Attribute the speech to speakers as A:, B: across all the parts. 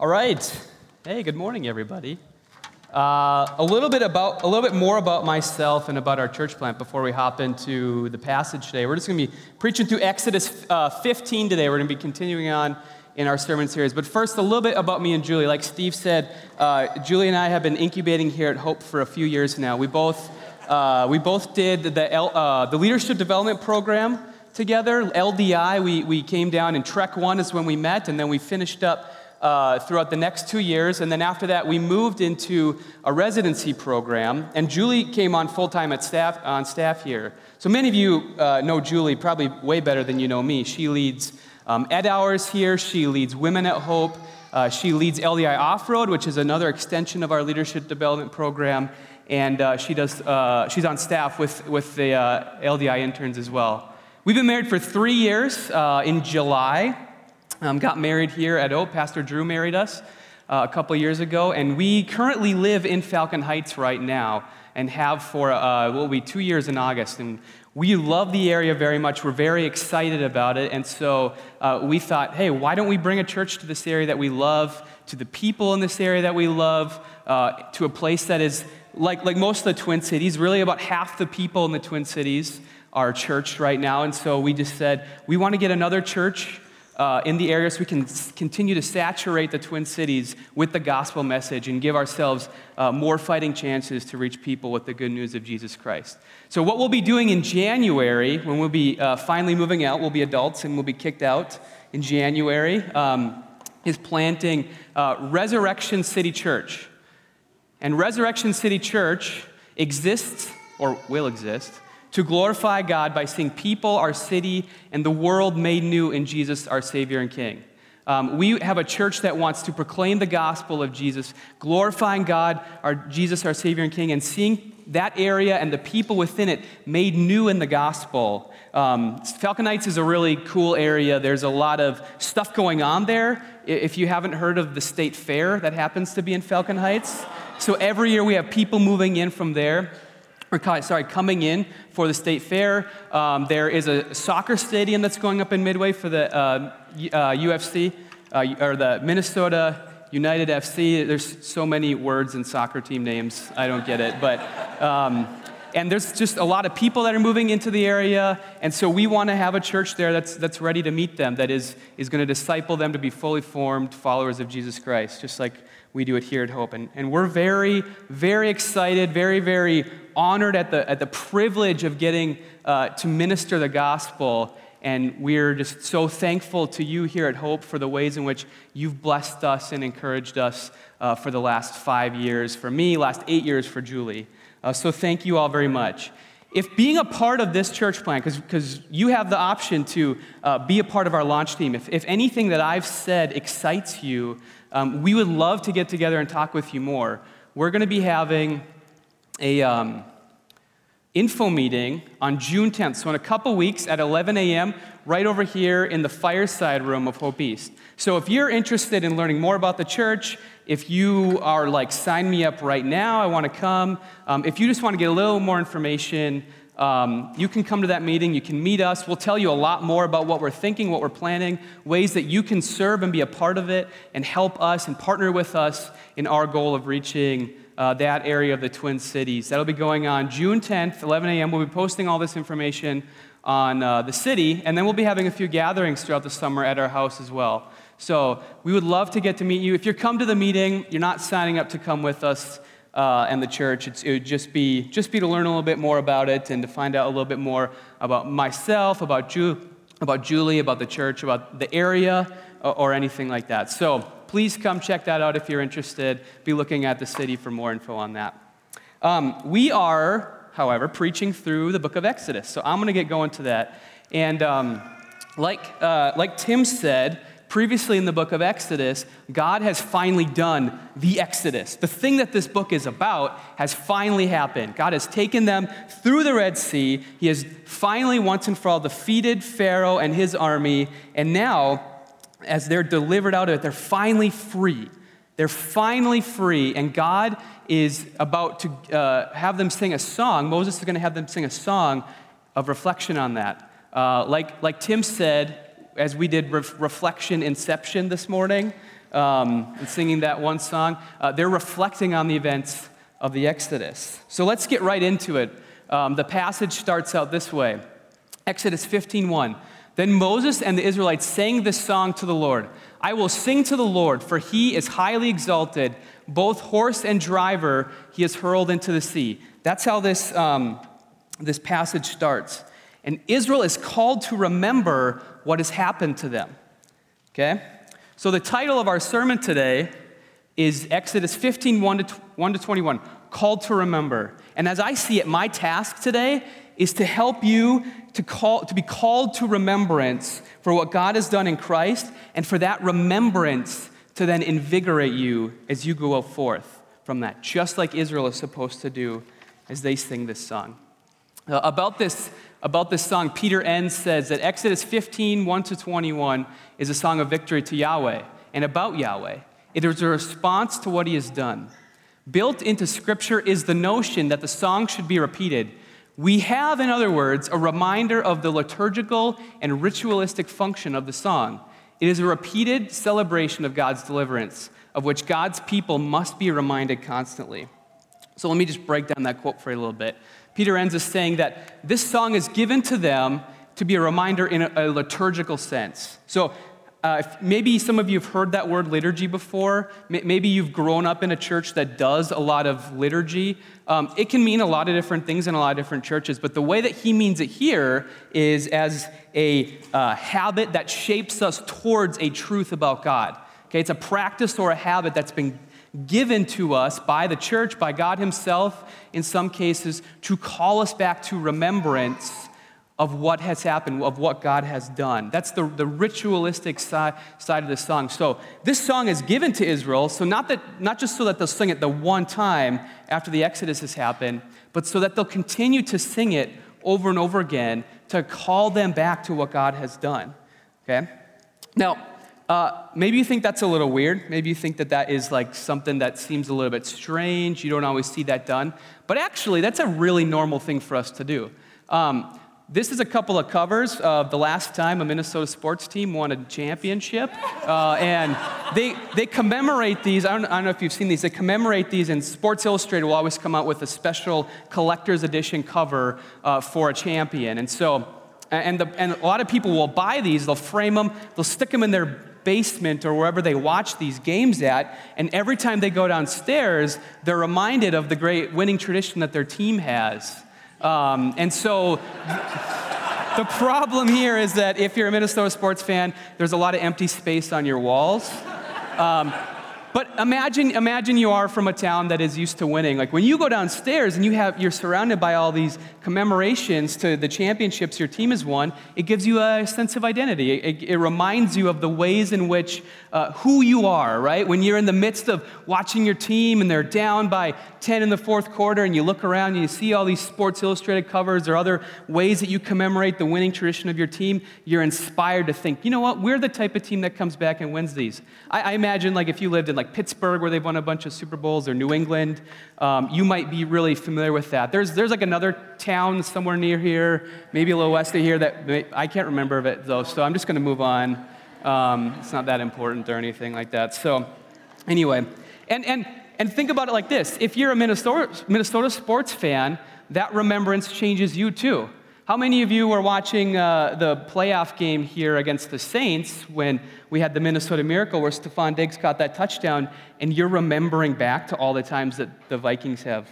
A: All right. Hey, good morning, everybody. Uh, a little bit about a little bit more about myself and about our church plant before we hop into the passage today. We're just going to be preaching through Exodus uh, 15 today. We're going to be continuing on in our sermon series. But first, a little bit about me and Julie. Like Steve said, uh, Julie and I have been incubating here at Hope for a few years now. We both uh, we both did the L, uh, the leadership development program together. LDI. We we came down in Trek One is when we met, and then we finished up uh, throughout the next two years. And then after that, we moved into a residency program. And Julie came on full time at staff, on staff here. So many of you uh, know Julie probably way better than you know me. She leads um, Ed Hours here, she leads Women at Hope. Uh, she leads LDI Off Road, which is another extension of our leadership development program. And uh, she does, uh, she's on staff with, with the uh, LDI interns as well. We've been married for three years in July. Um, got married here at Hope. Pastor Drew married us uh, a couple years ago, and we currently live in Falcon Heights right now and have for, uh, will be two years in August. And we love the area very much. We're very excited about it. And so uh, we thought, hey, why don't we bring a church to this area that we love, to the people in this area that we love, uh, to a place that is like, like most of the Twin Cities, really about half the people in the Twin Cities are church right now. And so we just said, we want to get another church uh, in the area so we can continue to saturate the Twin Cities with the gospel message and give ourselves uh, more fighting chances to reach people with the good news of Jesus Christ. So, what we'll be doing in January, when we'll be uh, finally moving out, we'll be adults and we'll be kicked out in January, um, is planting uh, Resurrection City Church. And Resurrection City Church exists, or will exist, to glorify God by seeing people, our city, and the world made new in Jesus, our Savior and King. Um, we have a church that wants to proclaim the gospel of Jesus, glorifying God, our Jesus, our Savior and King, and seeing that area and the people within it made new in the gospel. Um, Falcon Heights is a really cool area. There's a lot of stuff going on there. If you haven't heard of the state fair that happens to be in Falcon Heights, so every year we have people moving in from there or sorry, coming in for the state fair. Um, there is a soccer stadium that's going up in Midway for the uh, uh, UFC, uh, or the Minnesota United FC. There's so many words in soccer team names, I don't get it. But, um, and there's just a lot of people that are moving into the area, and so we want to have a church there that's, that's ready to meet them, that is, is going to disciple them to be fully formed followers of Jesus Christ, just like we do it here at Hope. And, and we're very, very excited, very, very honored at the, at the privilege of getting uh, to minister the gospel. And we're just so thankful to you here at Hope for the ways in which you've blessed us and encouraged us uh, for the last five years, for me, last eight years for Julie. Uh, so thank you all very much. If being a part of this church plan, because you have the option to uh, be a part of our launch team, if, if anything that I've said excites you, um, we would love to get together and talk with you more. We're going to be having a um, info meeting on June 10th. So in a couple weeks at 11 a.m., right over here in the fireside room of Hope East. So if you're interested in learning more about the church, if you are like, sign me up right now, I want to come. Um, if you just want to get a little more information, um, you can come to that meeting, you can meet us. We'll tell you a lot more about what we're thinking, what we're planning, ways that you can serve and be a part of it and help us and partner with us in our goal of reaching uh, that area of the Twin Cities. That'll be going on June 10th, 11 a.m. We'll be posting all this information on uh, the city, and then we'll be having a few gatherings throughout the summer at our house as well. So we would love to get to meet you. If you come to the meeting, you're not signing up to come with us uh, and the church. It's, it would just be, just be to learn a little bit more about it and to find out a little bit more about myself, about, Ju- about Julie, about the church, about the area, or, or anything like that. So please come check that out if you're interested. Be looking at the city for more info on that. Um, we are, however, preaching through the book of Exodus. So I'm going to get going to that. And um, like, uh, like Tim said, previously in the book of Exodus, God has finally done the Exodus. The thing that this book is about has finally happened. God has taken them through the Red Sea. He has finally, once and for all, defeated Pharaoh and his army. And now, as they're delivered out of it, they're finally free. They're finally free, and God is about to uh, have them sing a song. Moses is going to have them sing a song of reflection on that. Uh, like, like Tim said, as we did re- reflection inception this morning, um, and singing that one song. Uh, they're reflecting on the events of the Exodus. So let's get right into it. Um, the passage starts out this way Exodus 15:1. Then Moses and the Israelites sang this song to the Lord I will sing to the Lord, for he is highly exalted. Both horse and driver he has hurled into the sea. That's how this, um, this passage starts. And Israel is called to remember what has happened to them. Okay? So the title of our sermon today is Exodus 15 1 to, 1 to 21, called to remember. And as I see it, my task today is to help you to, call, to be called to remembrance for what God has done in Christ, and for that remembrance to then invigorate you as you go forth from that, just like Israel is supposed to do as they sing this song. Uh, about, this, about this song, Peter Enns says that Exodus 15, 1 to 21 is a song of victory to Yahweh and about Yahweh. It is a response to what he has done. Built into Scripture is the notion that the song should be repeated. We have, in other words, a reminder of the liturgical and ritualistic function of the song. It is a repeated celebration of God's deliverance, of which God's people must be reminded constantly. So let me just break down that quote for a little bit. Peter Enns is saying that this song is given to them to be a reminder in a, a liturgical sense. So uh, maybe some of you have heard that word liturgy before. Maybe you've grown up in a church that does a lot of liturgy. Um, it can mean a lot of different things in a lot of different churches, but the way that he means it here is as a uh, habit that shapes us towards a truth about God. Okay, it's a practice or a habit that's been given to us by the church, by God Himself, in some cases, to call us back to remembrance of what has happened, of what God has done. That's the, the ritualistic side, side of the song. So this song is given to Israel, so not, that, not just so that they'll sing it the one time after the Exodus has happened, but so that they'll continue to sing it over and over again to call them back to what God has done. Okay? Now, uh, maybe you think that's a little weird. Maybe you think that that is like something that seems a little bit strange. You don't always see that done. But actually, that's a really normal thing for us to do. Um, this is a couple of covers of the last time a Minnesota sports team won a championship. Uh, and they, they commemorate these. I don't, I don't, know if you've seen these. They commemorate these, and Sports Illustrated will always come out with a special collector's edition cover uh, for a champion. And so, and, the, and a lot of people will buy these, they'll frame them, they'll stick them in their basement or wherever they watch these games at. And every time they go downstairs, they're reminded of the great winning tradition that their team has. Um, and so the problem here is that if you're a Minnesota sports fan, there's a lot of empty space on your walls. Um, but imagine, imagine you are from a town that is used to winning. Like when you go downstairs and you have, you're surrounded by all these commemorations to the championships your team has won, it gives you a sense of identity. It, it, reminds you of the ways in which uh, who you are, right? When you're in the midst of watching your team and they're down by 10 in the fourth quarter and you look around and you see all these Sports Illustrated covers or other ways that you commemorate the winning tradition of your team, you're inspired to think, you know what, we're the type of team that comes back and wins these. I, I imagine like if you lived in like Pittsburgh where they've won a bunch of Super Bowls or New England, um, you might be really familiar with that. There's, there's like another town somewhere near here, maybe a little west of here that I can't remember of it though, so I'm just going to move on. Um, it's not that important or anything like that. So, anyway, and, and, and think about it like this if you're a Minnesota, Minnesota sports fan, that remembrance changes you too. How many of you were watching uh, the playoff game here against the Saints when we had the Minnesota Miracle where Stefon Diggs caught that touchdown, and you're remembering back to all the times that the Vikings have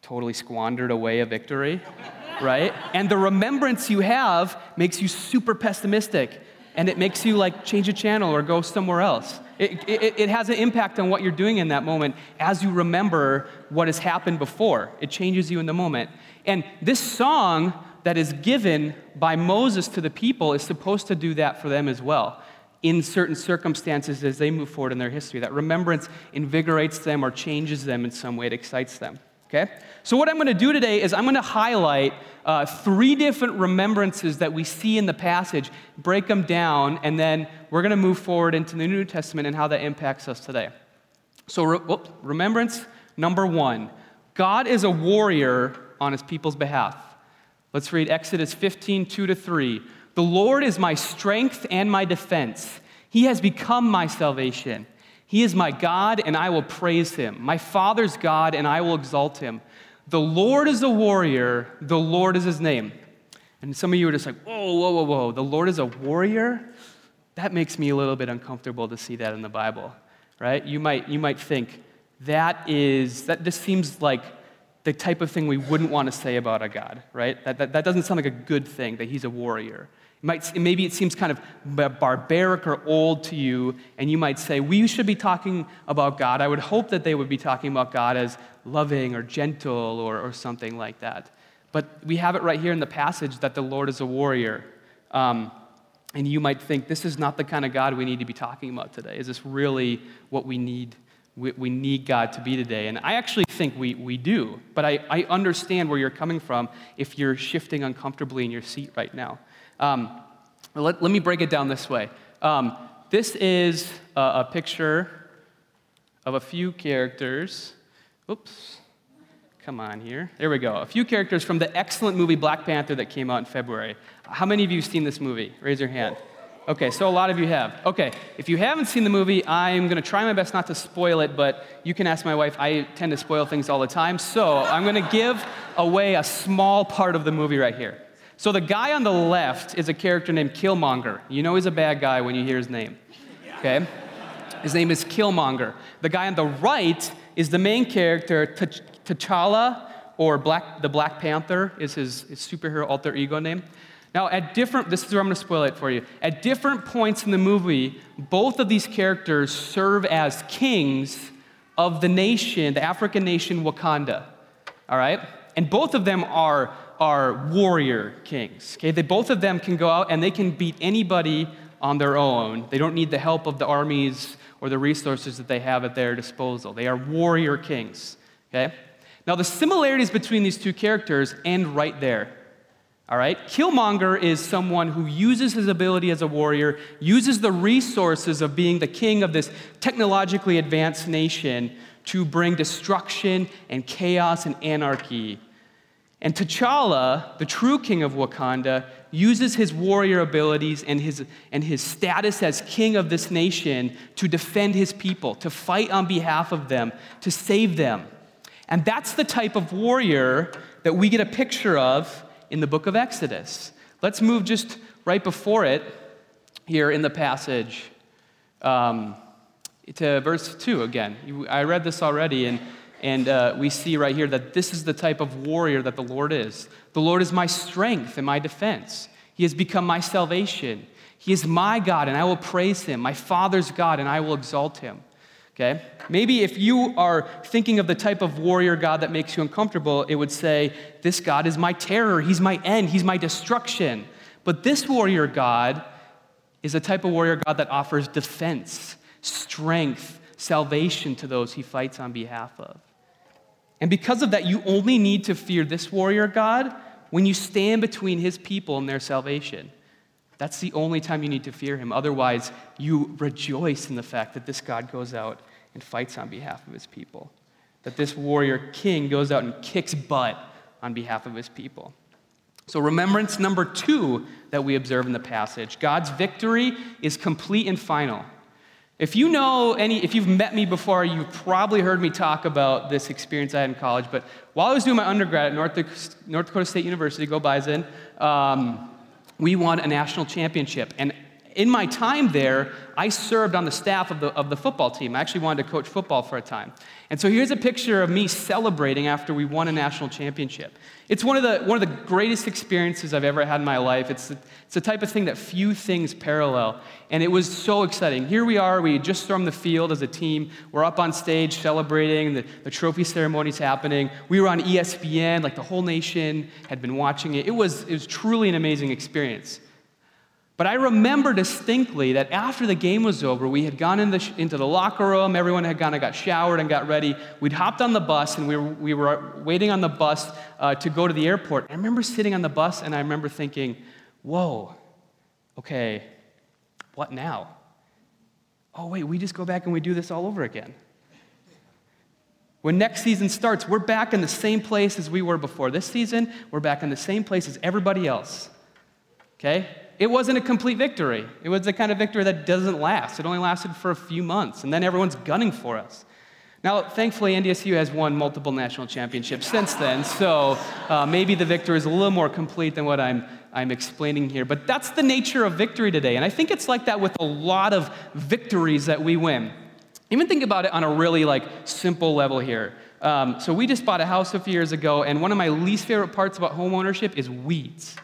A: totally squandered away a victory, right? And the remembrance you have makes you super pessimistic, and it makes you like change a channel or go somewhere else. It, it, it, has an impact on what you're doing in that moment as you remember what has happened before. It changes you in the moment. And this song that is given by Moses to the people is supposed to do that for them as well in certain circumstances as they move forward in their history. That remembrance invigorates them or changes them in some way, it excites them. Okay? So, what I'm going to do today is I'm going to highlight uh, three different remembrances that we see in the passage, break them down, and then we're going to move forward into the New Testament and how that impacts us today. So, re- whoop, remembrance number one God is a warrior on his people's behalf. Let's read Exodus 15, 2 to 3. The Lord is my strength and my defense. He has become my salvation. He is my God, and I will praise him. My Father's God, and I will exalt him. The Lord is a warrior, the Lord is his name. And some of you are just like, whoa, whoa, whoa, whoa. The Lord is a warrior? That makes me a little bit uncomfortable to see that in the Bible, right? You might, you might think, that is, that just seems like the type of thing we wouldn't want to say about a God, right? That, that, that doesn't sound like a good thing, that he's a warrior. It might, maybe it seems kind of barbaric or old to you, and you might say, We should be talking about God. I would hope that they would be talking about God as loving or gentle or, or something like that. But we have it right here in the passage that the Lord is a warrior. Um, and you might think, This is not the kind of God we need to be talking about today. Is this really what we need? We, we need God to be today. And I actually think we, we do, but I, I understand where you're coming from if you're shifting uncomfortably in your seat right now. Um, let, let, me break it down this way. Um, this is a, a, picture of a few characters. Oops. Come on here. There we go. A few characters from the excellent movie Black Panther that came out in February. How many of you have seen this movie? Raise your hand. Okay, so a lot of you have. Okay, if you haven't seen the movie, I'm going to try my best not to spoil it, but you can ask my wife. I tend to spoil things all the time. So I'm going to give away a small part of the movie right here. So the guy on the left is a character named Killmonger. You know he's a bad guy when you hear his name. Okay? His name is Killmonger. The guy on the right is the main character, T'Challa, or Black, the Black Panther is his, his superhero alter ego name. Now, at different, this is where I'm going to spoil it for you. At different points in the movie, both of these characters serve as kings of the nation, the African nation Wakanda. All right? And both of them are are warrior kings. Okay, they both of them can go out and they can beat anybody on their own. They don't need the help of the armies or the resources that they have at their disposal. They are warrior kings. Okay? Now the similarities between these two characters end right there. All right? Killmonger is someone who uses his ability as a warrior, uses the resources of being the king of this technologically advanced nation to bring destruction and chaos and anarchy and T'Challa, the true king of Wakanda, uses his warrior abilities and his, and his status as king of this nation to defend his people, to fight on behalf of them, to save them. And that's the type of warrior that we get a picture of in the book of Exodus. Let's move just right before it here in the passage um, to verse 2 again. I read this already, and and uh, we see right here that this is the type of warrior that the Lord is. The Lord is my strength and my defense. He has become my salvation. He is my God, and I will praise him, my Father's God, and I will exalt him. Okay? Maybe if you are thinking of the type of warrior God that makes you uncomfortable, it would say, This God is my terror, He's my end, He's my destruction. But this warrior God is a type of warrior God that offers defense, strength, salvation to those He fights on behalf of. And because of that, you only need to fear this warrior God when you stand between his people and their salvation. That's the only time you need to fear him. Otherwise, you rejoice in the fact that this God goes out and fights on behalf of his people, that this warrior king goes out and kicks butt on behalf of his people. So, remembrance number two that we observe in the passage God's victory is complete and final. If you know any, if you've met me before, you've probably heard me talk about this experience I had in college. But while I was doing my undergrad at North, North Dakota State University, go Bison, um, we won a national championship. And in my time there, I served on the staff of the, of the football team. I actually wanted to coach football for a time. And so here's a picture of me celebrating after we won a national championship. It's one of the, one of the greatest experiences I've ever had in my life. It's the, it's the type of thing that few things parallel. And it was so exciting. Here we are, we just stormed the field as a team. We're up on stage celebrating, the, the trophy ceremony's happening. We were on ESPN, like the whole nation had been watching it. It was, it was truly an amazing experience. But I remember distinctly that after the game was over, we had gone in the, into the locker room, everyone had gone and got showered and got ready. We'd hopped on the bus and we were, we were waiting on the bus uh, to go to the airport. I remember sitting on the bus and I remember thinking, whoa, okay, what now? Oh, wait, we just go back and we do this all over again. When next season starts, we're back in the same place as we were before. This season, we're back in the same place as everybody else. Okay? It wasn't a complete victory. It was the kind of victory that doesn't last. It only lasted for a few months, and then everyone's gunning for us. Now, thankfully, NDSU has won multiple national championships since then, so uh, maybe the victory is a little more complete than what I'm, I'm explaining here. But that's the nature of victory today, and I think it's like that with a lot of victories that we win. Even think about it on a really like simple level here. Um, so we just bought a house a few years ago, and one of my least favorite parts about home ownership is weeds.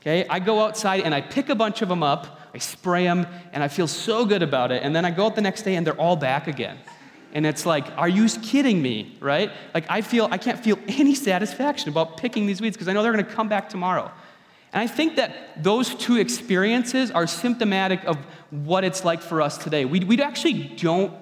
A: Okay, I go outside and I pick a bunch of them up, I spray them, and I feel so good about it. And then I go out the next day and they're all back again. And it's like, are you kidding me, right? Like, I feel, I can't feel any satisfaction about picking these weeds because I know they're going to come back tomorrow. And I think that those two experiences are symptomatic of what it's like for us today. We, we actually don't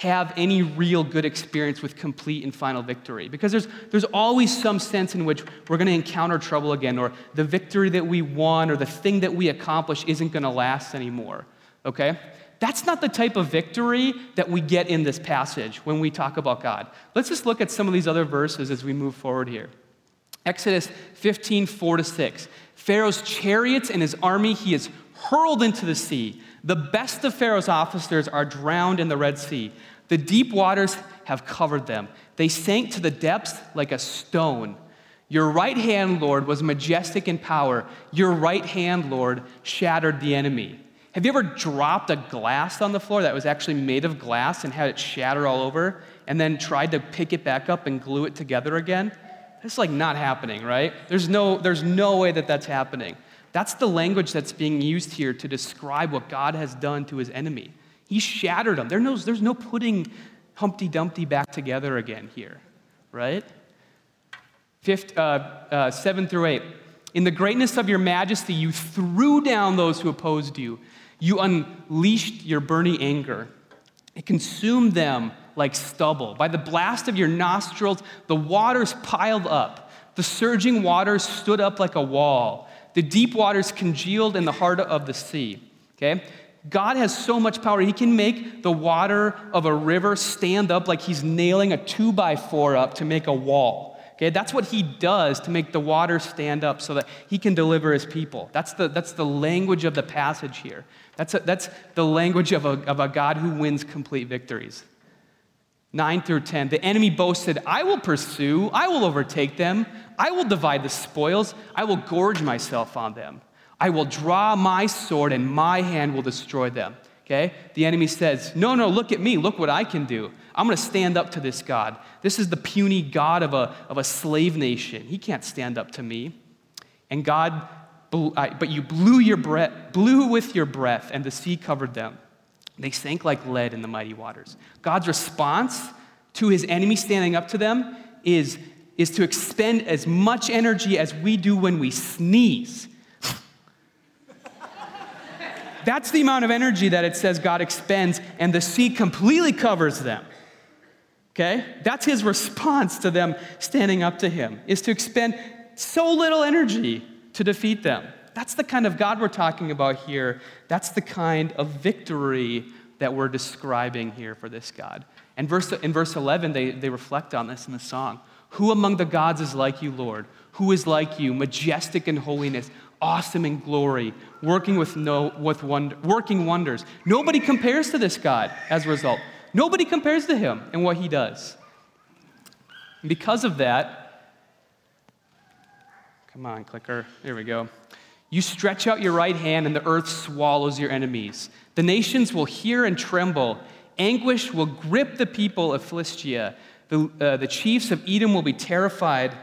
A: have any real good experience with complete and final victory because there's, there's always some sense in which we're going to encounter trouble again, or the victory that we won or the thing that we accomplished isn't going to last anymore, okay? That's not the type of victory that we get in this passage when we talk about God. Let's just look at some of these other verses as we move forward here. Exodus 15, 4 to 6. Pharaoh's chariots and his army he is hurled into the sea. The best of Pharaoh's officers are drowned in the Red Sea. The deep waters have covered them. They sank to the depths like a stone. Your right hand, Lord, was majestic in power. Your right hand, Lord, shattered the enemy. Have you ever dropped a glass on the floor that was actually made of glass and had it shatter all over and then tried to pick it back up and glue it together again? That's like not happening, right? There's no, there's no way that that's happening. That's the language that's being used here to describe what God has done to his enemy. He shattered them. There's no, putting Humpty Dumpty back together again here, right? Fifth, uh, uh, seven through eight. In the greatness of your majesty, you threw down those who opposed you. You unleashed your burning anger. It consumed them like stubble. By the blast of your nostrils, the waters piled up. The surging waters stood up like a wall. The deep waters congealed in the heart of the sea. Okay? God has so much power. He can make the water of a river stand up like he's nailing a two by four up to make a wall. Okay, that's what he does to make the water stand up so that he can deliver his people. That's the, that's the language of the passage here. That's, a, that's the language of a, of a God who wins complete victories. 9 through 10. The enemy boasted, I will pursue, I will overtake them, I will divide the spoils, I will gorge myself on them. I will draw my sword, and my hand will destroy them. Okay? The enemy says, No, no, look at me. Look what I can do. I'm going to stand up to this God. This is the puny God of a, of a slave nation. He can't stand up to me. And God, but you blew your breath, blew with your breath, and the sea covered them. They sank like lead in the mighty waters. God's response to his enemy standing up to them is, is to expend as much energy as we do when we sneeze. That's the amount of energy that it says God expends, and the sea completely covers them. Okay? That's his response to them standing up to him, is to expend so little energy to defeat them. That's the kind of God we're talking about here. That's the kind of victory that we're describing here for this God. And verse, in verse 11, they, they reflect on this in the song. Who among the gods is like you, Lord? Who is like you, majestic in holiness, awesome in glory, working with no with wonder, working wonders? Nobody compares to this God as a result. Nobody compares to him and what he does. Because of that, come on, clicker, there we go. You stretch out your right hand, and the earth swallows your enemies. The nations will hear and tremble. Anguish will grip the people of Philistia. The, uh, the chiefs of Edom will be terrified.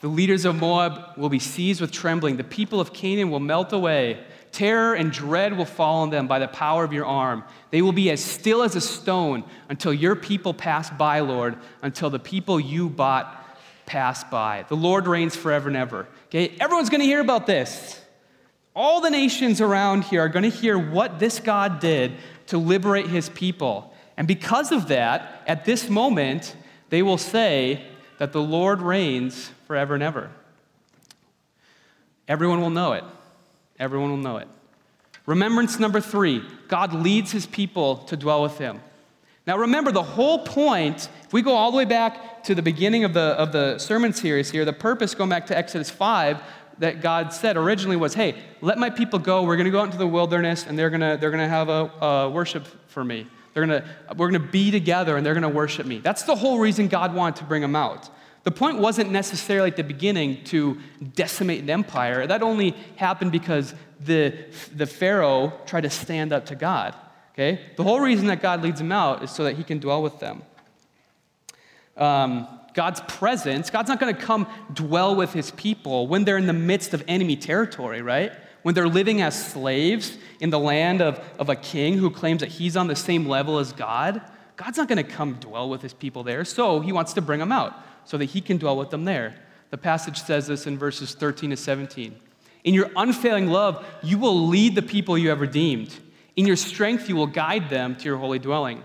A: The leaders of Moab will be seized with trembling. The people of Canaan will melt away. Terror and dread will fall on them by the power of your arm. They will be as still as a stone until your people pass by, Lord, until the people you bought pass by. The Lord reigns forever and ever. Okay, everyone's going to hear about this. All the nations around here are going to hear what this God did to liberate his people. And because of that, at this moment, they will say that the Lord reigns forever and ever. Everyone will know it. Everyone will know it. Remembrance number three God leads his people to dwell with him. Now, remember, the whole point, if we go all the way back to the beginning of the, of the sermon series here, the purpose, going back to Exodus 5, that God said originally was, hey, let my people go. We're going to go out into the wilderness and they're going to, they're going to have a, a worship for me. They're going to, we're going to be together and they're going to worship me. That's the whole reason God wanted to bring them out. The point wasn't necessarily at the beginning to decimate an empire. That only happened because the, the Pharaoh tried to stand up to God. Okay? The whole reason that God leads them out is so that he can dwell with them. Um, God's presence, God's not going to come dwell with his people when they're in the midst of enemy territory, right? When they're living as slaves in the land of, of a king who claims that he's on the same level as God. God's not going to come dwell with his people there, so he wants to bring them out so that he can dwell with them there. The passage says this in verses 13 to 17. In your unfailing love, you will lead the people you have redeemed. In your strength, you will guide them to your holy dwelling.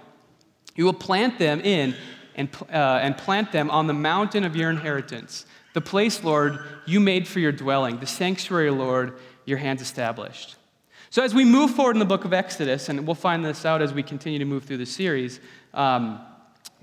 A: You will plant them in and, uh, and plant them on the mountain of your inheritance, the place, Lord, you made for your dwelling, the sanctuary, Lord, your hands established. So, as we move forward in the book of Exodus, and we'll find this out as we continue to move through the series, um,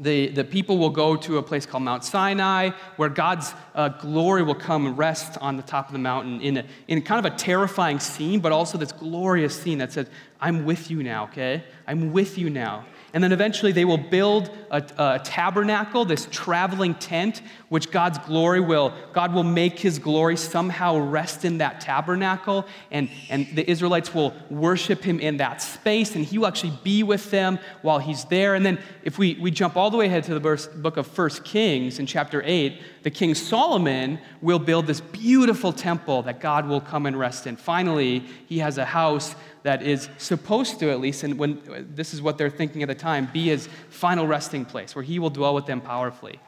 A: the, the people will go to a place called Mount Sinai, where God's uh, glory will come and rest on the top of the mountain in, a, in kind of a terrifying scene, but also this glorious scene that says, I'm with you now, okay? I'm with you now. And then eventually they will build a, a, tabernacle, this traveling tent, which God's glory will, God will make his glory somehow rest in that tabernacle. And, and the Israelites will worship him in that space, and he will actually be with them while he's there. And then if we, we jump all the way ahead to the book of First Kings in chapter 8, the king Solomon will build this beautiful temple that God will come and rest in. Finally, he has a house that is supposed to, at least, and when this is what they're thinking at the time, be his final resting place where he will dwell with them powerfully.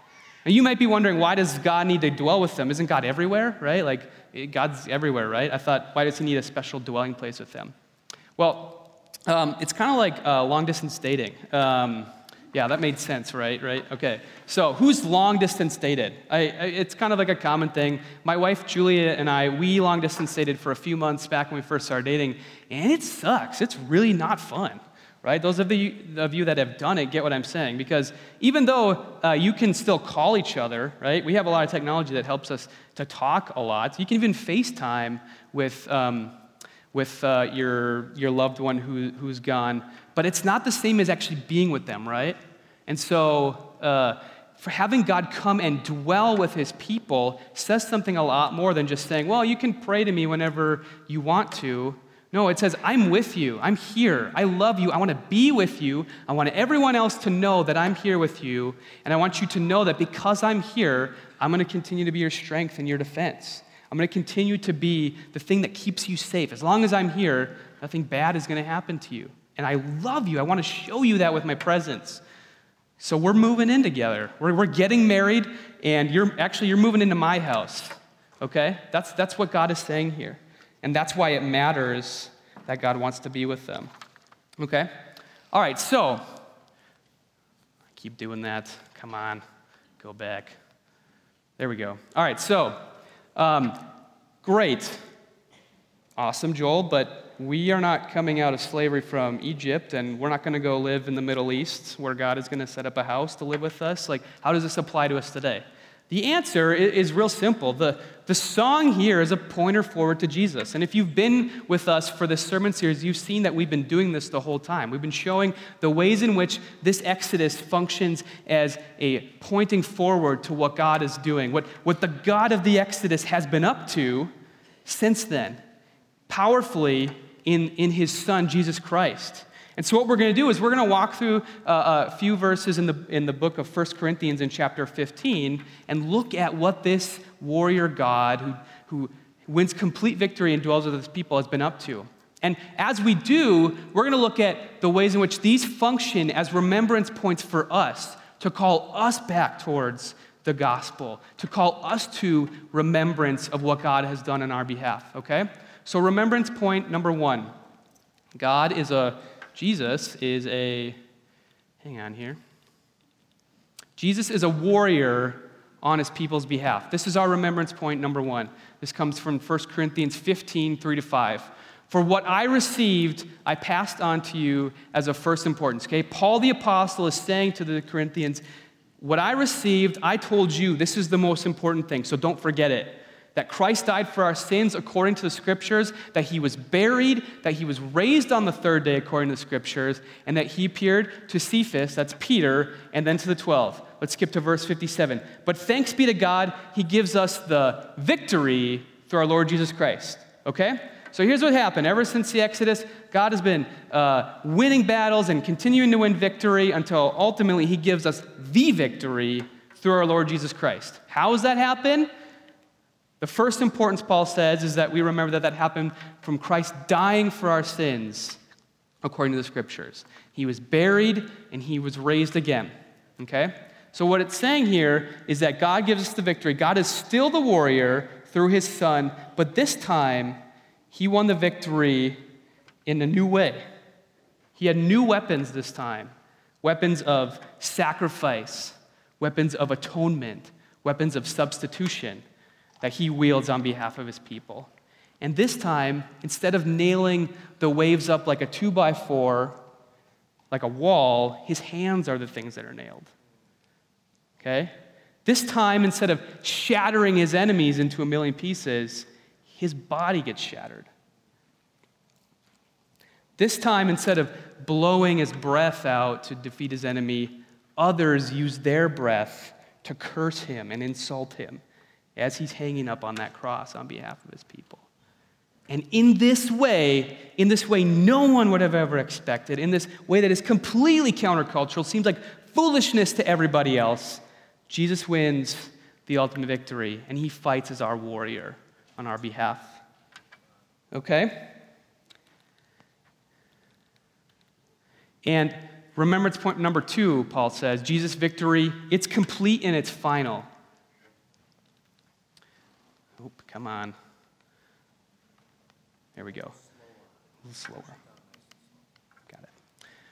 A: Now, you might be wondering, why does God need to dwell with them? Isn't God everywhere, right? Like, God's everywhere, right? I thought, why does he need a special dwelling place with them? Well, um, it's kind of like uh, long distance dating. Um, yeah, that made sense, right? Right? Okay. So, who's long distance dated? I, I, it's kind of like a common thing. My wife Julia and I, we long distance dated for a few months back when we first started dating, and it sucks. It's really not fun, right? Those of, the, of you that have done it get what I'm saying. Because even though uh, you can still call each other, right? We have a lot of technology that helps us to talk a lot. You can even FaceTime with. Um, with uh, your, your loved one who, who's gone but it's not the same as actually being with them, right? And so, uh, for having God come and dwell with his people says something a lot more than just saying, well, you can pray to me whenever you want to. No, it says, I'm with you. I'm here. I love you. I want to be with you. I want everyone else to know that I'm here with you. And I want you to know that because I'm here, I'm going to continue to be your strength and your defense. I'm going to continue to be the thing that keeps you safe. As long as I'm here, nothing bad is going to happen to you. And I love you. I want to show you that with my presence. So we're moving in together. We're, we're getting married, and you're actually you're moving into my house. Okay? That's, that's what God is saying here. And that's why it matters that God wants to be with them. Okay? All right, so keep doing that. Come on, go back. There we go. All right, so um, great. Awesome, Joel, but we are not coming out of slavery from Egypt and we're not going to go live in the Middle East where God is going to set up a house to live with us. Like, how does this apply to us today? The answer is real simple. The, the song here is a pointer forward to Jesus. And if you've been with us for this sermon series, you've seen that we've been doing this the whole time. We've been showing the ways in which this Exodus functions as a pointing forward to what God is doing, what, what the God of the Exodus has been up to since then powerfully in, in his son, Jesus Christ. And so, what we're going to do is we're going to walk through uh, a few verses in the, in the book of 1 Corinthians in chapter 15 and look at what this warrior God who, who wins complete victory and dwells with his people has been up to. And as we do, we're going to look at the ways in which these function as remembrance points for us to call us back towards the gospel, to call us to remembrance of what God has done on our behalf, okay? So, remembrance point number one God is a, Jesus is a, hang on here. Jesus is a warrior on his people's behalf. This is our remembrance point number one. This comes from 1 Corinthians 15, 3 to 5. For what I received, I passed on to you as of first importance. Okay? Paul the Apostle is saying to the Corinthians, What I received, I told you, this is the most important thing, so don't forget it. That Christ died for our sins according to the scriptures, that he was buried, that he was raised on the third day according to the scriptures, and that he appeared to Cephas, that's Peter, and then to the 12. Let's skip to verse 57. But thanks be to God, he gives us the victory through our Lord Jesus Christ. Okay? So here's what happened. Ever since the Exodus, God has been uh, winning battles and continuing to win victory until ultimately he gives us the victory through our Lord Jesus Christ. How does that happen? The first importance, Paul says, is that we remember that that happened from Christ dying for our sins, according to the scriptures. He was buried and he was raised again. Okay? So, what it's saying here is that God gives us the victory. God is still the warrior through his son, but this time he won the victory in a new way. He had new weapons this time weapons of sacrifice, weapons of atonement, weapons of substitution that he wields on behalf of his people. And this time, instead of nailing the waves up like a two by four, like a wall, his hands are the things that are nailed. Okay? This time, instead of shattering his enemies into a million pieces, his body gets shattered. This time, instead of blowing his breath out to defeat his enemy, others use their breath to curse him and insult him as he's hanging up on that cross on behalf of his people. And in this way, in this way no one would have ever expected, in this way that is completely countercultural, seems like foolishness to everybody else, Jesus wins the ultimate victory and he fights as our warrior on our behalf. Okay? And remembrance point number two, Paul says Jesus' victory, it's complete and it's final. Oop, come on. There we go. A little slower. Got it.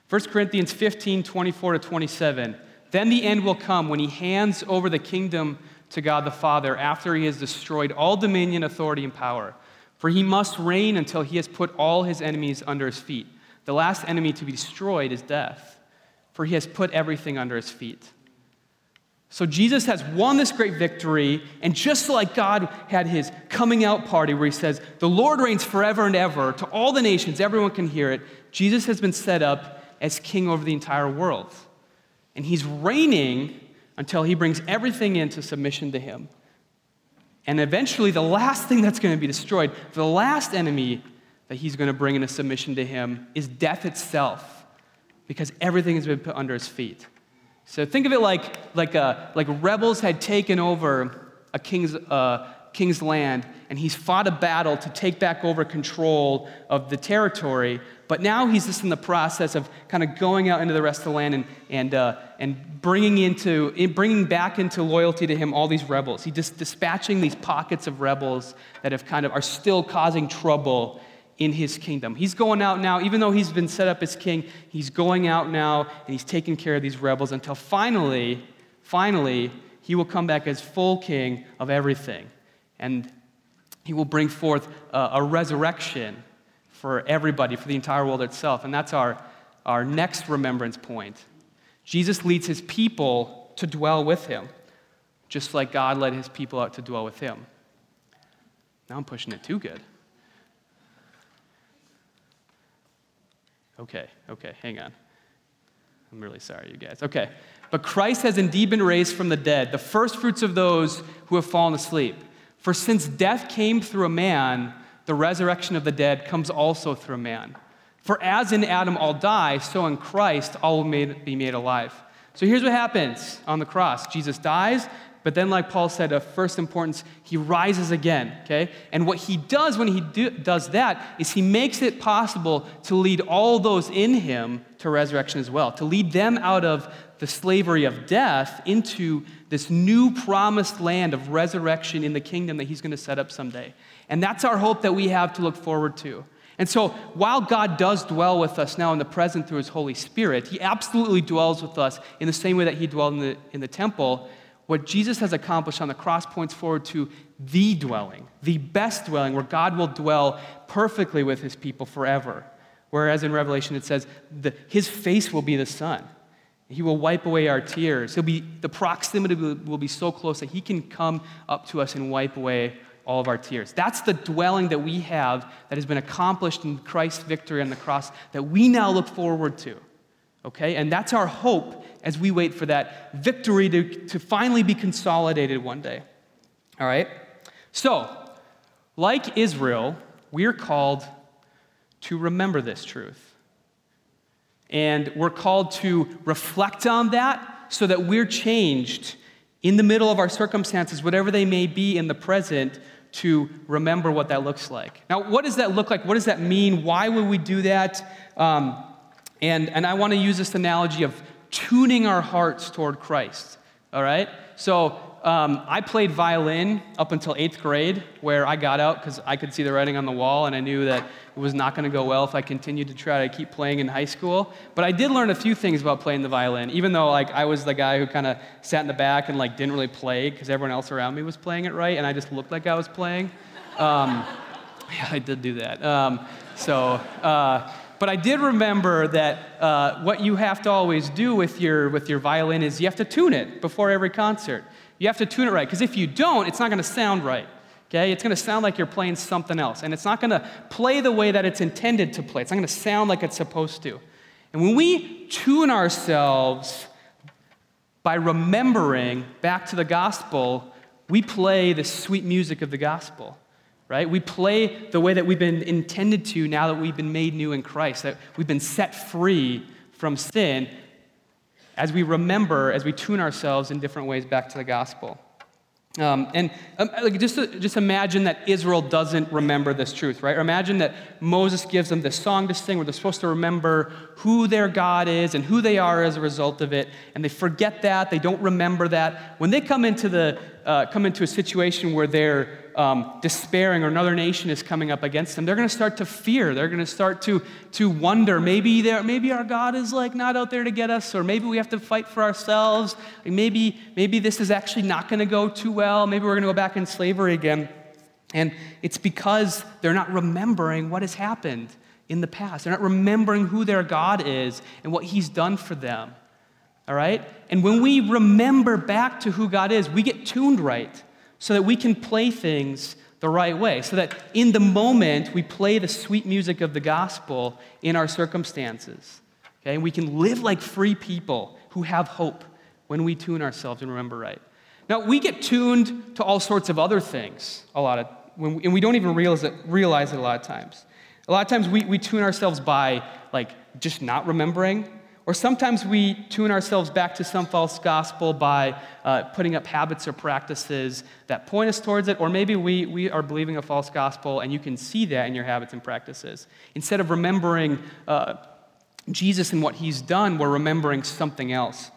A: 1 Corinthians 15, 24 to 27. Then the end will come when he hands over the kingdom to God the Father after he has destroyed all dominion, authority, and power. For he must reign until he has put all his enemies under his feet. The last enemy to be destroyed is death, for he has put everything under his feet. So Jesus has won this great victory, and just like God had his coming out party where he says, The Lord reigns forever and ever to all the nations, everyone can hear it, Jesus has been set up as king over the entire world. And he's reigning until he brings everything into submission to him. And eventually, the last thing that's going to be destroyed, the last enemy that he's going to bring into submission to him, is death itself, because everything has been put under his feet. So think of it like, like, uh, like rebels had taken over a king's, uh, king's land, and he's fought a battle to take back over control of the territory. But now he's just in the process of kind of going out into the rest of the land and, and, uh, and bringing, into, bringing back into loyalty to him all these rebels. He's just dispatching these pockets of rebels that have kind of are still causing trouble in his kingdom. He's going out now, even though he's been set up as king, he's going out now and he's taking care of these rebels until finally, finally, he will come back as full king of everything. And he will bring forth a, a resurrection for everybody, for the entire world itself. And that's our, our next remembrance point. Jesus leads his people to dwell with him, just like God led his people out to dwell with him. Now I'm pushing it too good. Okay, okay, hang on. I'm really sorry, you guys. Okay. But Christ has indeed been raised from the dead, the first fruits of those who have fallen asleep. For since death came through a man, the resurrection of the dead comes also through a man. For as in Adam all die, so in Christ all will be made alive. So here's what happens on the cross Jesus dies, but then, like Paul said, of first importance, he rises again, okay? And what he does when he do, does that is he makes it possible to lead all those in him to resurrection as well, to lead them out of the slavery of death into this new promised land of resurrection in the kingdom that he's going to set up someday. And that's our hope that we have to look forward to. And so, while God does dwell with us now in the present through his Holy Spirit, he absolutely dwells with us in the same way that he dwelled in the, in the temple what Jesus has accomplished on the cross points forward to the dwelling, the best dwelling, where God will dwell perfectly with his people forever. Whereas in Revelation it says, the, his face will be the sun. He will wipe away our tears. He'll be, the proximity will be so close that he can come up to us and wipe away all of our tears. That's the dwelling that we have that has been accomplished in Christ's victory on the cross that we now look forward to. Okay? And that's our hope as we wait for that victory to, to finally be consolidated one day. All right? So, like Israel, we're called to remember this truth. And we're called to reflect on that so that we're changed in the middle of our circumstances, whatever they may be in the present, to remember what that looks like. Now, what does that look like? What does that mean? Why would we do that? Um, and, and I want to use this analogy of tuning our hearts toward Christ. All right? So um, I played violin up until eighth grade, where I got out because I could see the writing on the wall, and I knew that it was not going to go well if I continued to try to keep playing in high school. But I did learn a few things about playing the violin, even though like I was the guy who kind of sat in the back and like didn't really play because everyone else around me was playing it right, and I just looked like I was playing. Um, yeah, I did do that. Um, so. Uh, but I did remember that uh, what you have to always do with your, with your violin is you have to tune it before every concert. You have to tune it right, because if you don't, it's not going to sound right. Okay? It's going to sound like you're playing something else, and it's not going to play the way that it's intended to play. It's not going to sound like it's supposed to. And when we tune ourselves by remembering back to the gospel, we play the sweet music of the gospel, right? We play the way that we've been intended to now that we've been made new in Christ, that we've been set free from sin, as we remember, as we tune ourselves in different ways back to the gospel. Um, and um, like just, just imagine that Israel doesn't remember this truth, right? Or imagine that Moses gives them this song to sing where they're supposed to remember who their God is and who they are as a result of it, and they forget that, they don't remember that. When they come into, the, uh, come into a situation where they're um, despairing or another nation is coming up against them, they're going to start to fear. They're going to start to, to wonder maybe, maybe our God is like not out there to get us, or maybe we have to fight for ourselves. Maybe, maybe this is actually not going to go too well. Maybe we're going to go back in slavery again. And it's because they're not remembering what has happened in the past. They're not remembering who their God is and what He's done for them. All right? And when we remember back to who God is, we get tuned right so that we can play things the right way, so that in the moment we play the sweet music of the gospel in our circumstances. Okay? And we can live like free people who have hope when we tune ourselves and remember right. Now, we get tuned to all sorts of other things a lot of, when, and we don't even realize it, realize it a lot of times. A lot of times we, we tune ourselves by like just not remembering or sometimes we tune ourselves back to some false gospel by uh, putting up habits or practices that point us towards it. Or maybe we, we are believing a false gospel and you can see that in your habits and practices. Instead of remembering uh, Jesus and what he's done, we're remembering something else.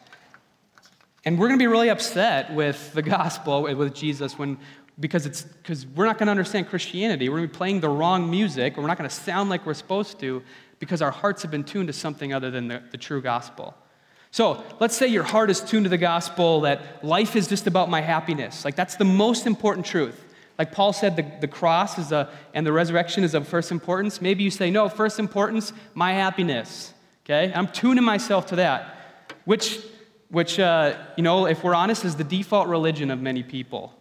A: And we're going to be really upset with the gospel, with Jesus, when, because, it's, because we're not going to understand Christianity. We're going to be playing the wrong music, or we're not going to sound like we're supposed to because our hearts have been tuned to something other than the, the true gospel. So let's say your heart is tuned to the gospel that life is just about my happiness. Like that's the most important truth. Like Paul said, the, the cross is a, and the resurrection is of first importance. Maybe you say, no, first importance, my happiness. Okay? I'm tuning myself to that, which, which uh, you know, if we're honest, is the default religion of many people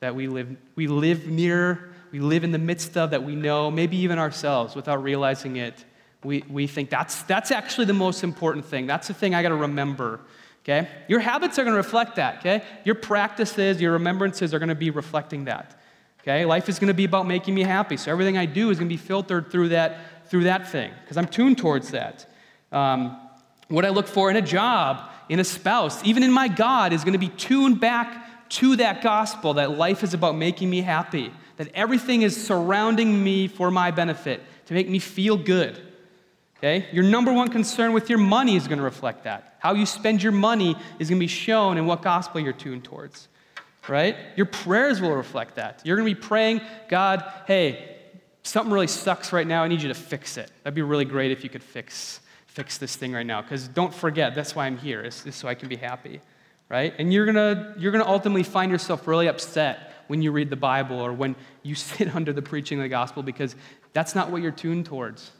A: that we live, we live near, we live in the midst of, that we know, maybe even ourselves without realizing it we, we think that's, that's actually the most important thing. That's the thing I got to remember. Okay? Your habits are going to reflect that. Okay? Your practices, your remembrances are going to be reflecting that. Okay? Life is going to be about making me happy. So everything I do is going to be filtered through that, through that thing because I'm tuned towards that. Um, what I look for in a job, in a spouse, even in my God, is going to be tuned back to that gospel that life is about making me happy, that everything is surrounding me for my benefit, to make me feel good. Okay? Your number one concern with your money is going to reflect that. How you spend your money is going to be shown in what gospel you're tuned towards. Right? Your prayers will reflect that. You're going to be praying, God, hey, something really sucks right now. I need you to fix it. That'd be really great if you could fix fix this thing right now because don't forget that's why i'm here is, is so i can be happy right and you're gonna you're gonna ultimately find yourself really upset when you read the bible or when you sit under the preaching of the gospel because that's not what you're tuned towards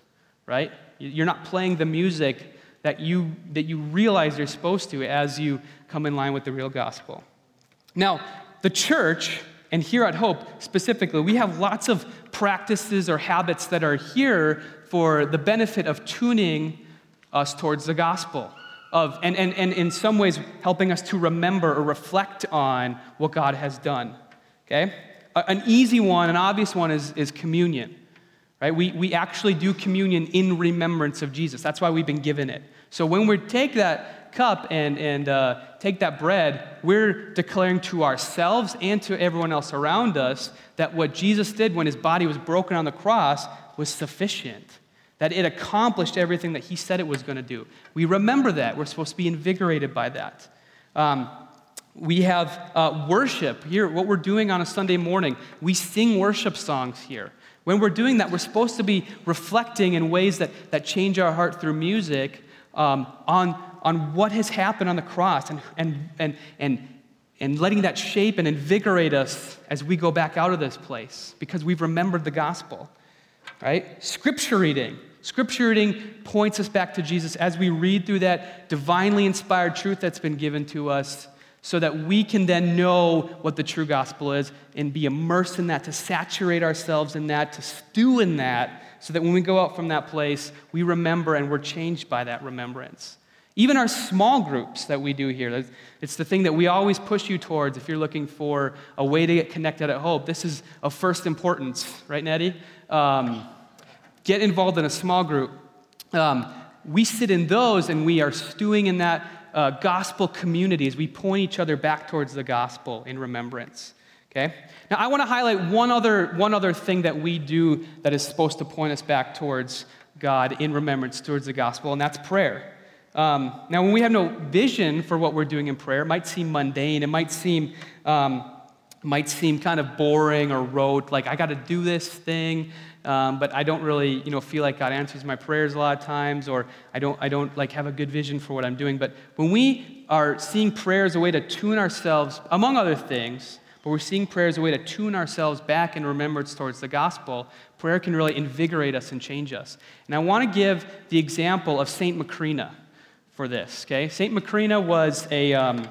A: right you're not playing the music that you, that you realize you're supposed to as you come in line with the real gospel. Now, the church And here at Hope, specifically, we have lots of practices or habits that are here for the benefit of tuning us towards the gospel. Of, and, and, and in some ways, helping us to remember or reflect on what God has done. Okay? An easy one, an obvious one is, is communion. Right? We, we actually do communion in remembrance of Jesus. That's why we've been given it. So when we take that cup and, and uh, take that bread, we're declaring to ourselves and to everyone else around us that what Jesus did when his body was broken on the cross was sufficient that it accomplished everything that he said it was going to do. We remember that. We're supposed to be invigorated by that. Um, we have uh, worship here, what we're doing on a Sunday morning. We sing worship songs here. When we're doing that, we're supposed to be reflecting in ways that, that change our heart through music um, on, on what has happened on the cross and, and, and, and, and letting that shape and invigorate us as we go back out of this place because we've remembered the gospel. Right? Scripture reading. Scripture reading points us back to Jesus as we read through that divinely inspired truth that's been given to us so that we can then know what the true gospel is and be immersed in that, to saturate ourselves in that, to stew in that, so that when we go out from that place, we remember and we're changed by that remembrance. Even our small groups that we do here, it's the thing that we always push you towards if you're looking for a way to get connected at Hope. This is of first importance, right, Nettie? Um, get involved in a small group. Um, we sit in those and we are stewing in that uh, gospel community as we point each other back towards the gospel in remembrance. Okay? Now, I want to highlight one other, one other thing that we do that is supposed to point us back towards God in remembrance towards the gospel, and that's prayer. Um, now, when we have no vision for what we're doing in prayer, it might seem mundane, it might seem, um, might seem kind of boring or rote, like I got to do this thing um, but I don't really, you know, feel like God answers my prayers a lot of times, or I don't, I don't like have a good vision for what I'm doing. But when we are seeing prayer as a way to tune ourselves, among other things, but we're seeing prayer as a way to tune ourselves back in remembrance towards the gospel, prayer can really invigorate us and change us. And I want to give the example of Saint Macrina for this. Okay, Saint Macrina was a um,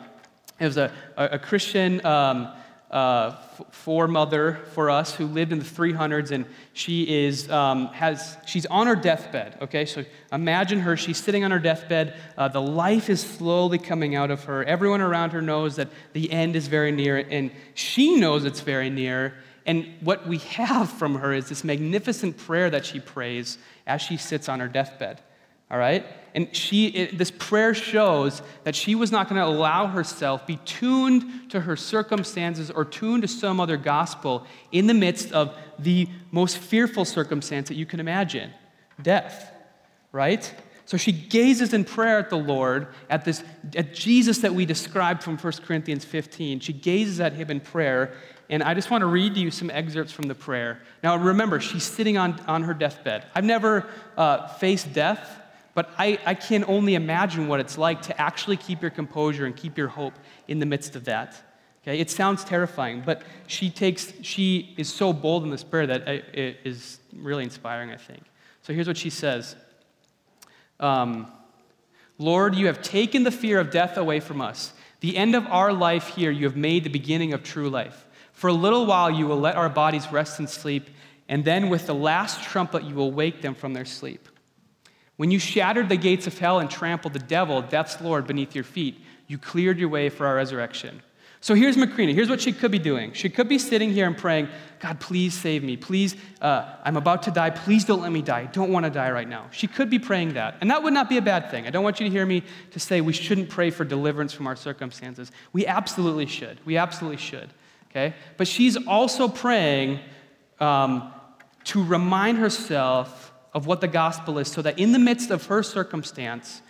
A: it was a, a, Christian. Um, uh, foremother for us who lived in the 300s, and she is um, has she's on her deathbed. Okay, so imagine her. She's sitting on her deathbed. Uh, the life is slowly coming out of her. Everyone around her knows that the end is very near, and she knows it's very near. And what we have from her is this magnificent prayer that she prays as she sits on her deathbed. All right? And she, it, this prayer shows that she was not going to allow herself be tuned to her circumstances or tuned to some other gospel in the midst of the most fearful circumstance that you can imagine death. Right? So she gazes in prayer at the Lord, at this at Jesus that we described from 1 Corinthians 15. She gazes at him in prayer, and I just want to read to you some excerpts from the prayer. Now remember, she's sitting on, on her deathbed. I've never uh, faced death, but I, I can only imagine what it's like to actually keep your composure and keep your hope in the midst of that. Okay, it sounds terrifying, but she takes she is so bold in this prayer that it is really inspiring, I think. So here's what she says. Um, Lord, you have taken the fear of death away from us. The end of our life here, you have made the beginning of true life. For a little while, you will let our bodies rest and sleep, and then with the last trumpet, you will wake them from their sleep. When you shattered the gates of hell and trampled the devil, death's Lord, beneath your feet, you cleared your way for our resurrection. So here's Macrina. Here's what she could be doing. She could be sitting here and praying, God, please save me. Please, uh, I'm about to die. Please don't let me die. I don't want to die right now. She could be praying that. And that would not be a bad thing. I don't want you to hear me to say we shouldn't pray for deliverance from our circumstances. We absolutely should. We absolutely should. Okay? But she's also praying um, to remind herself of what the gospel is so that in the midst of her circumstance,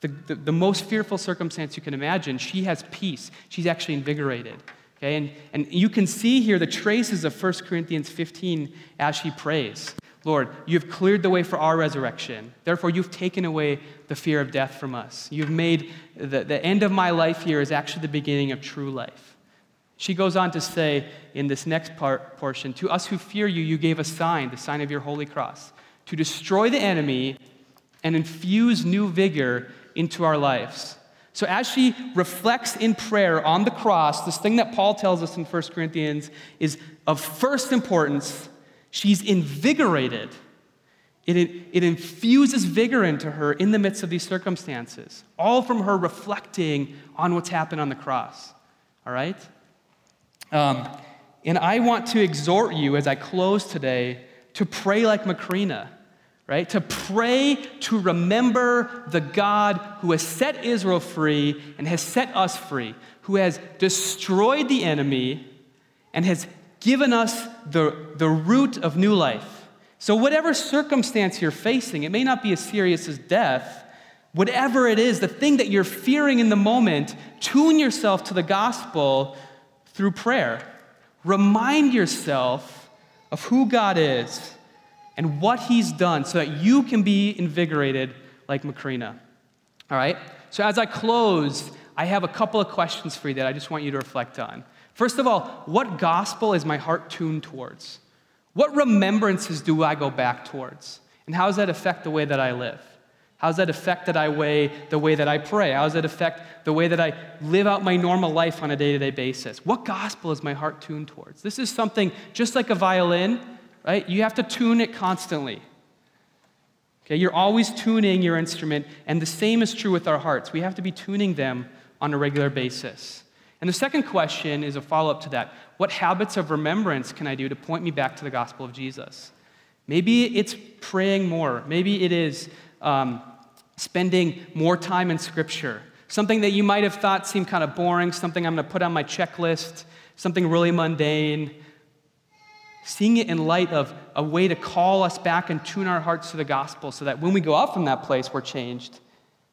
A: the, the, the, most fearful circumstance you can imagine, she has peace. She's actually invigorated. Okay? And, and you can see here the traces of 1 Corinthians 15 as she prays. Lord, you have cleared the way for our resurrection. Therefore, you've taken away the fear of death from us. You've made the, the end of my life here is actually the beginning of true life. She goes on to say in this next part, portion, To us who fear you, you gave a sign, the sign of your holy cross to destroy the enemy and infuse new vigor into our lives. So, as she reflects in prayer on the cross, this thing that Paul tells us in 1 Corinthians is of first importance. She's invigorated. It, it, infuses vigor into her in the midst of these circumstances, all from her reflecting on what's happened on the cross. All right? Um, and I want to exhort you as I close today to pray like Macrina right? To pray to remember the God who has set Israel free and has set us free, who has destroyed the enemy and has given us the, the root of new life. So, whatever circumstance you're facing, it may not be as serious as death. Whatever it is, the thing that you're fearing in the moment, tune yourself to the gospel through prayer. Remind yourself of who God is and what he's done so that you can be invigorated like Macrina. All right? So as I close, I have a couple of questions for you that I just want you to reflect on. First of all, what gospel is my heart tuned towards? What remembrances do I go back towards? And how does that affect the way that I live? How does that affect that I weigh the way that I pray? How does that affect the way that I live out my normal life on a day to day basis? What gospel is my heart tuned towards? This is something just like a violin right? You have to tune it constantly. Okay, you're always tuning your instrument, and the same is true with our hearts. We have to be tuning them on a regular basis. And the second question is a follow up to that. What habits of remembrance can I do to point me back to the gospel of Jesus? Maybe it's praying more. Maybe it is um, spending more time in Scripture. Something that you might have thought seemed kind of boring, something I'm going to put on my checklist, something really mundane seeing it in light of a way to call us back and tune our hearts to the gospel so that when we go out from that place, we're changed,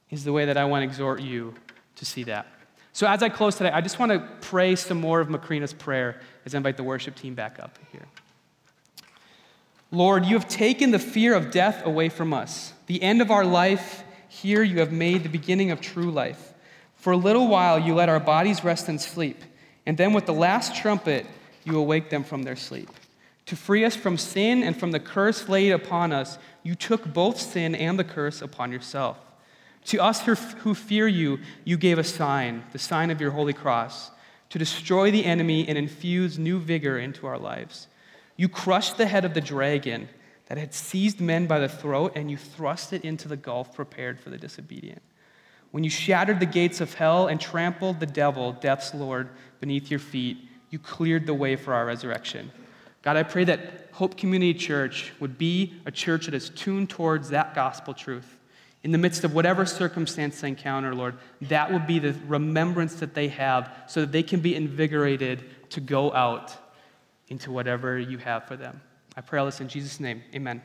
A: is the way that I want to exhort you to see that. So, as I close today, I just want to pray some more of Macrina's prayer as I invite the worship team back up here. Lord, you have taken the fear of death away from us. The end of our life, here you have made the beginning of true life. For a little while, you let our bodies rest and sleep, and then with the last trumpet, you awake them from their sleep. To free us from sin and from the curse laid upon us, you took both sin and the curse upon yourself. To us who fear you, you gave a sign, the sign of your holy cross, to destroy the enemy and infuse new vigor into our lives. You crushed the head of the dragon that had seized men by the throat, and you thrust it into the gulf prepared for the disobedient. When you shattered the gates of hell and trampled the devil, death's Lord, beneath your feet, you cleared the way for our resurrection. God, I pray that Hope Community Church would be a church that is tuned towards that gospel truth. In the midst of whatever circumstance they encounter, Lord, that would be the remembrance that they have so that they can be invigorated to go out into whatever you have for them. I pray all this in Jesus' name. Amen.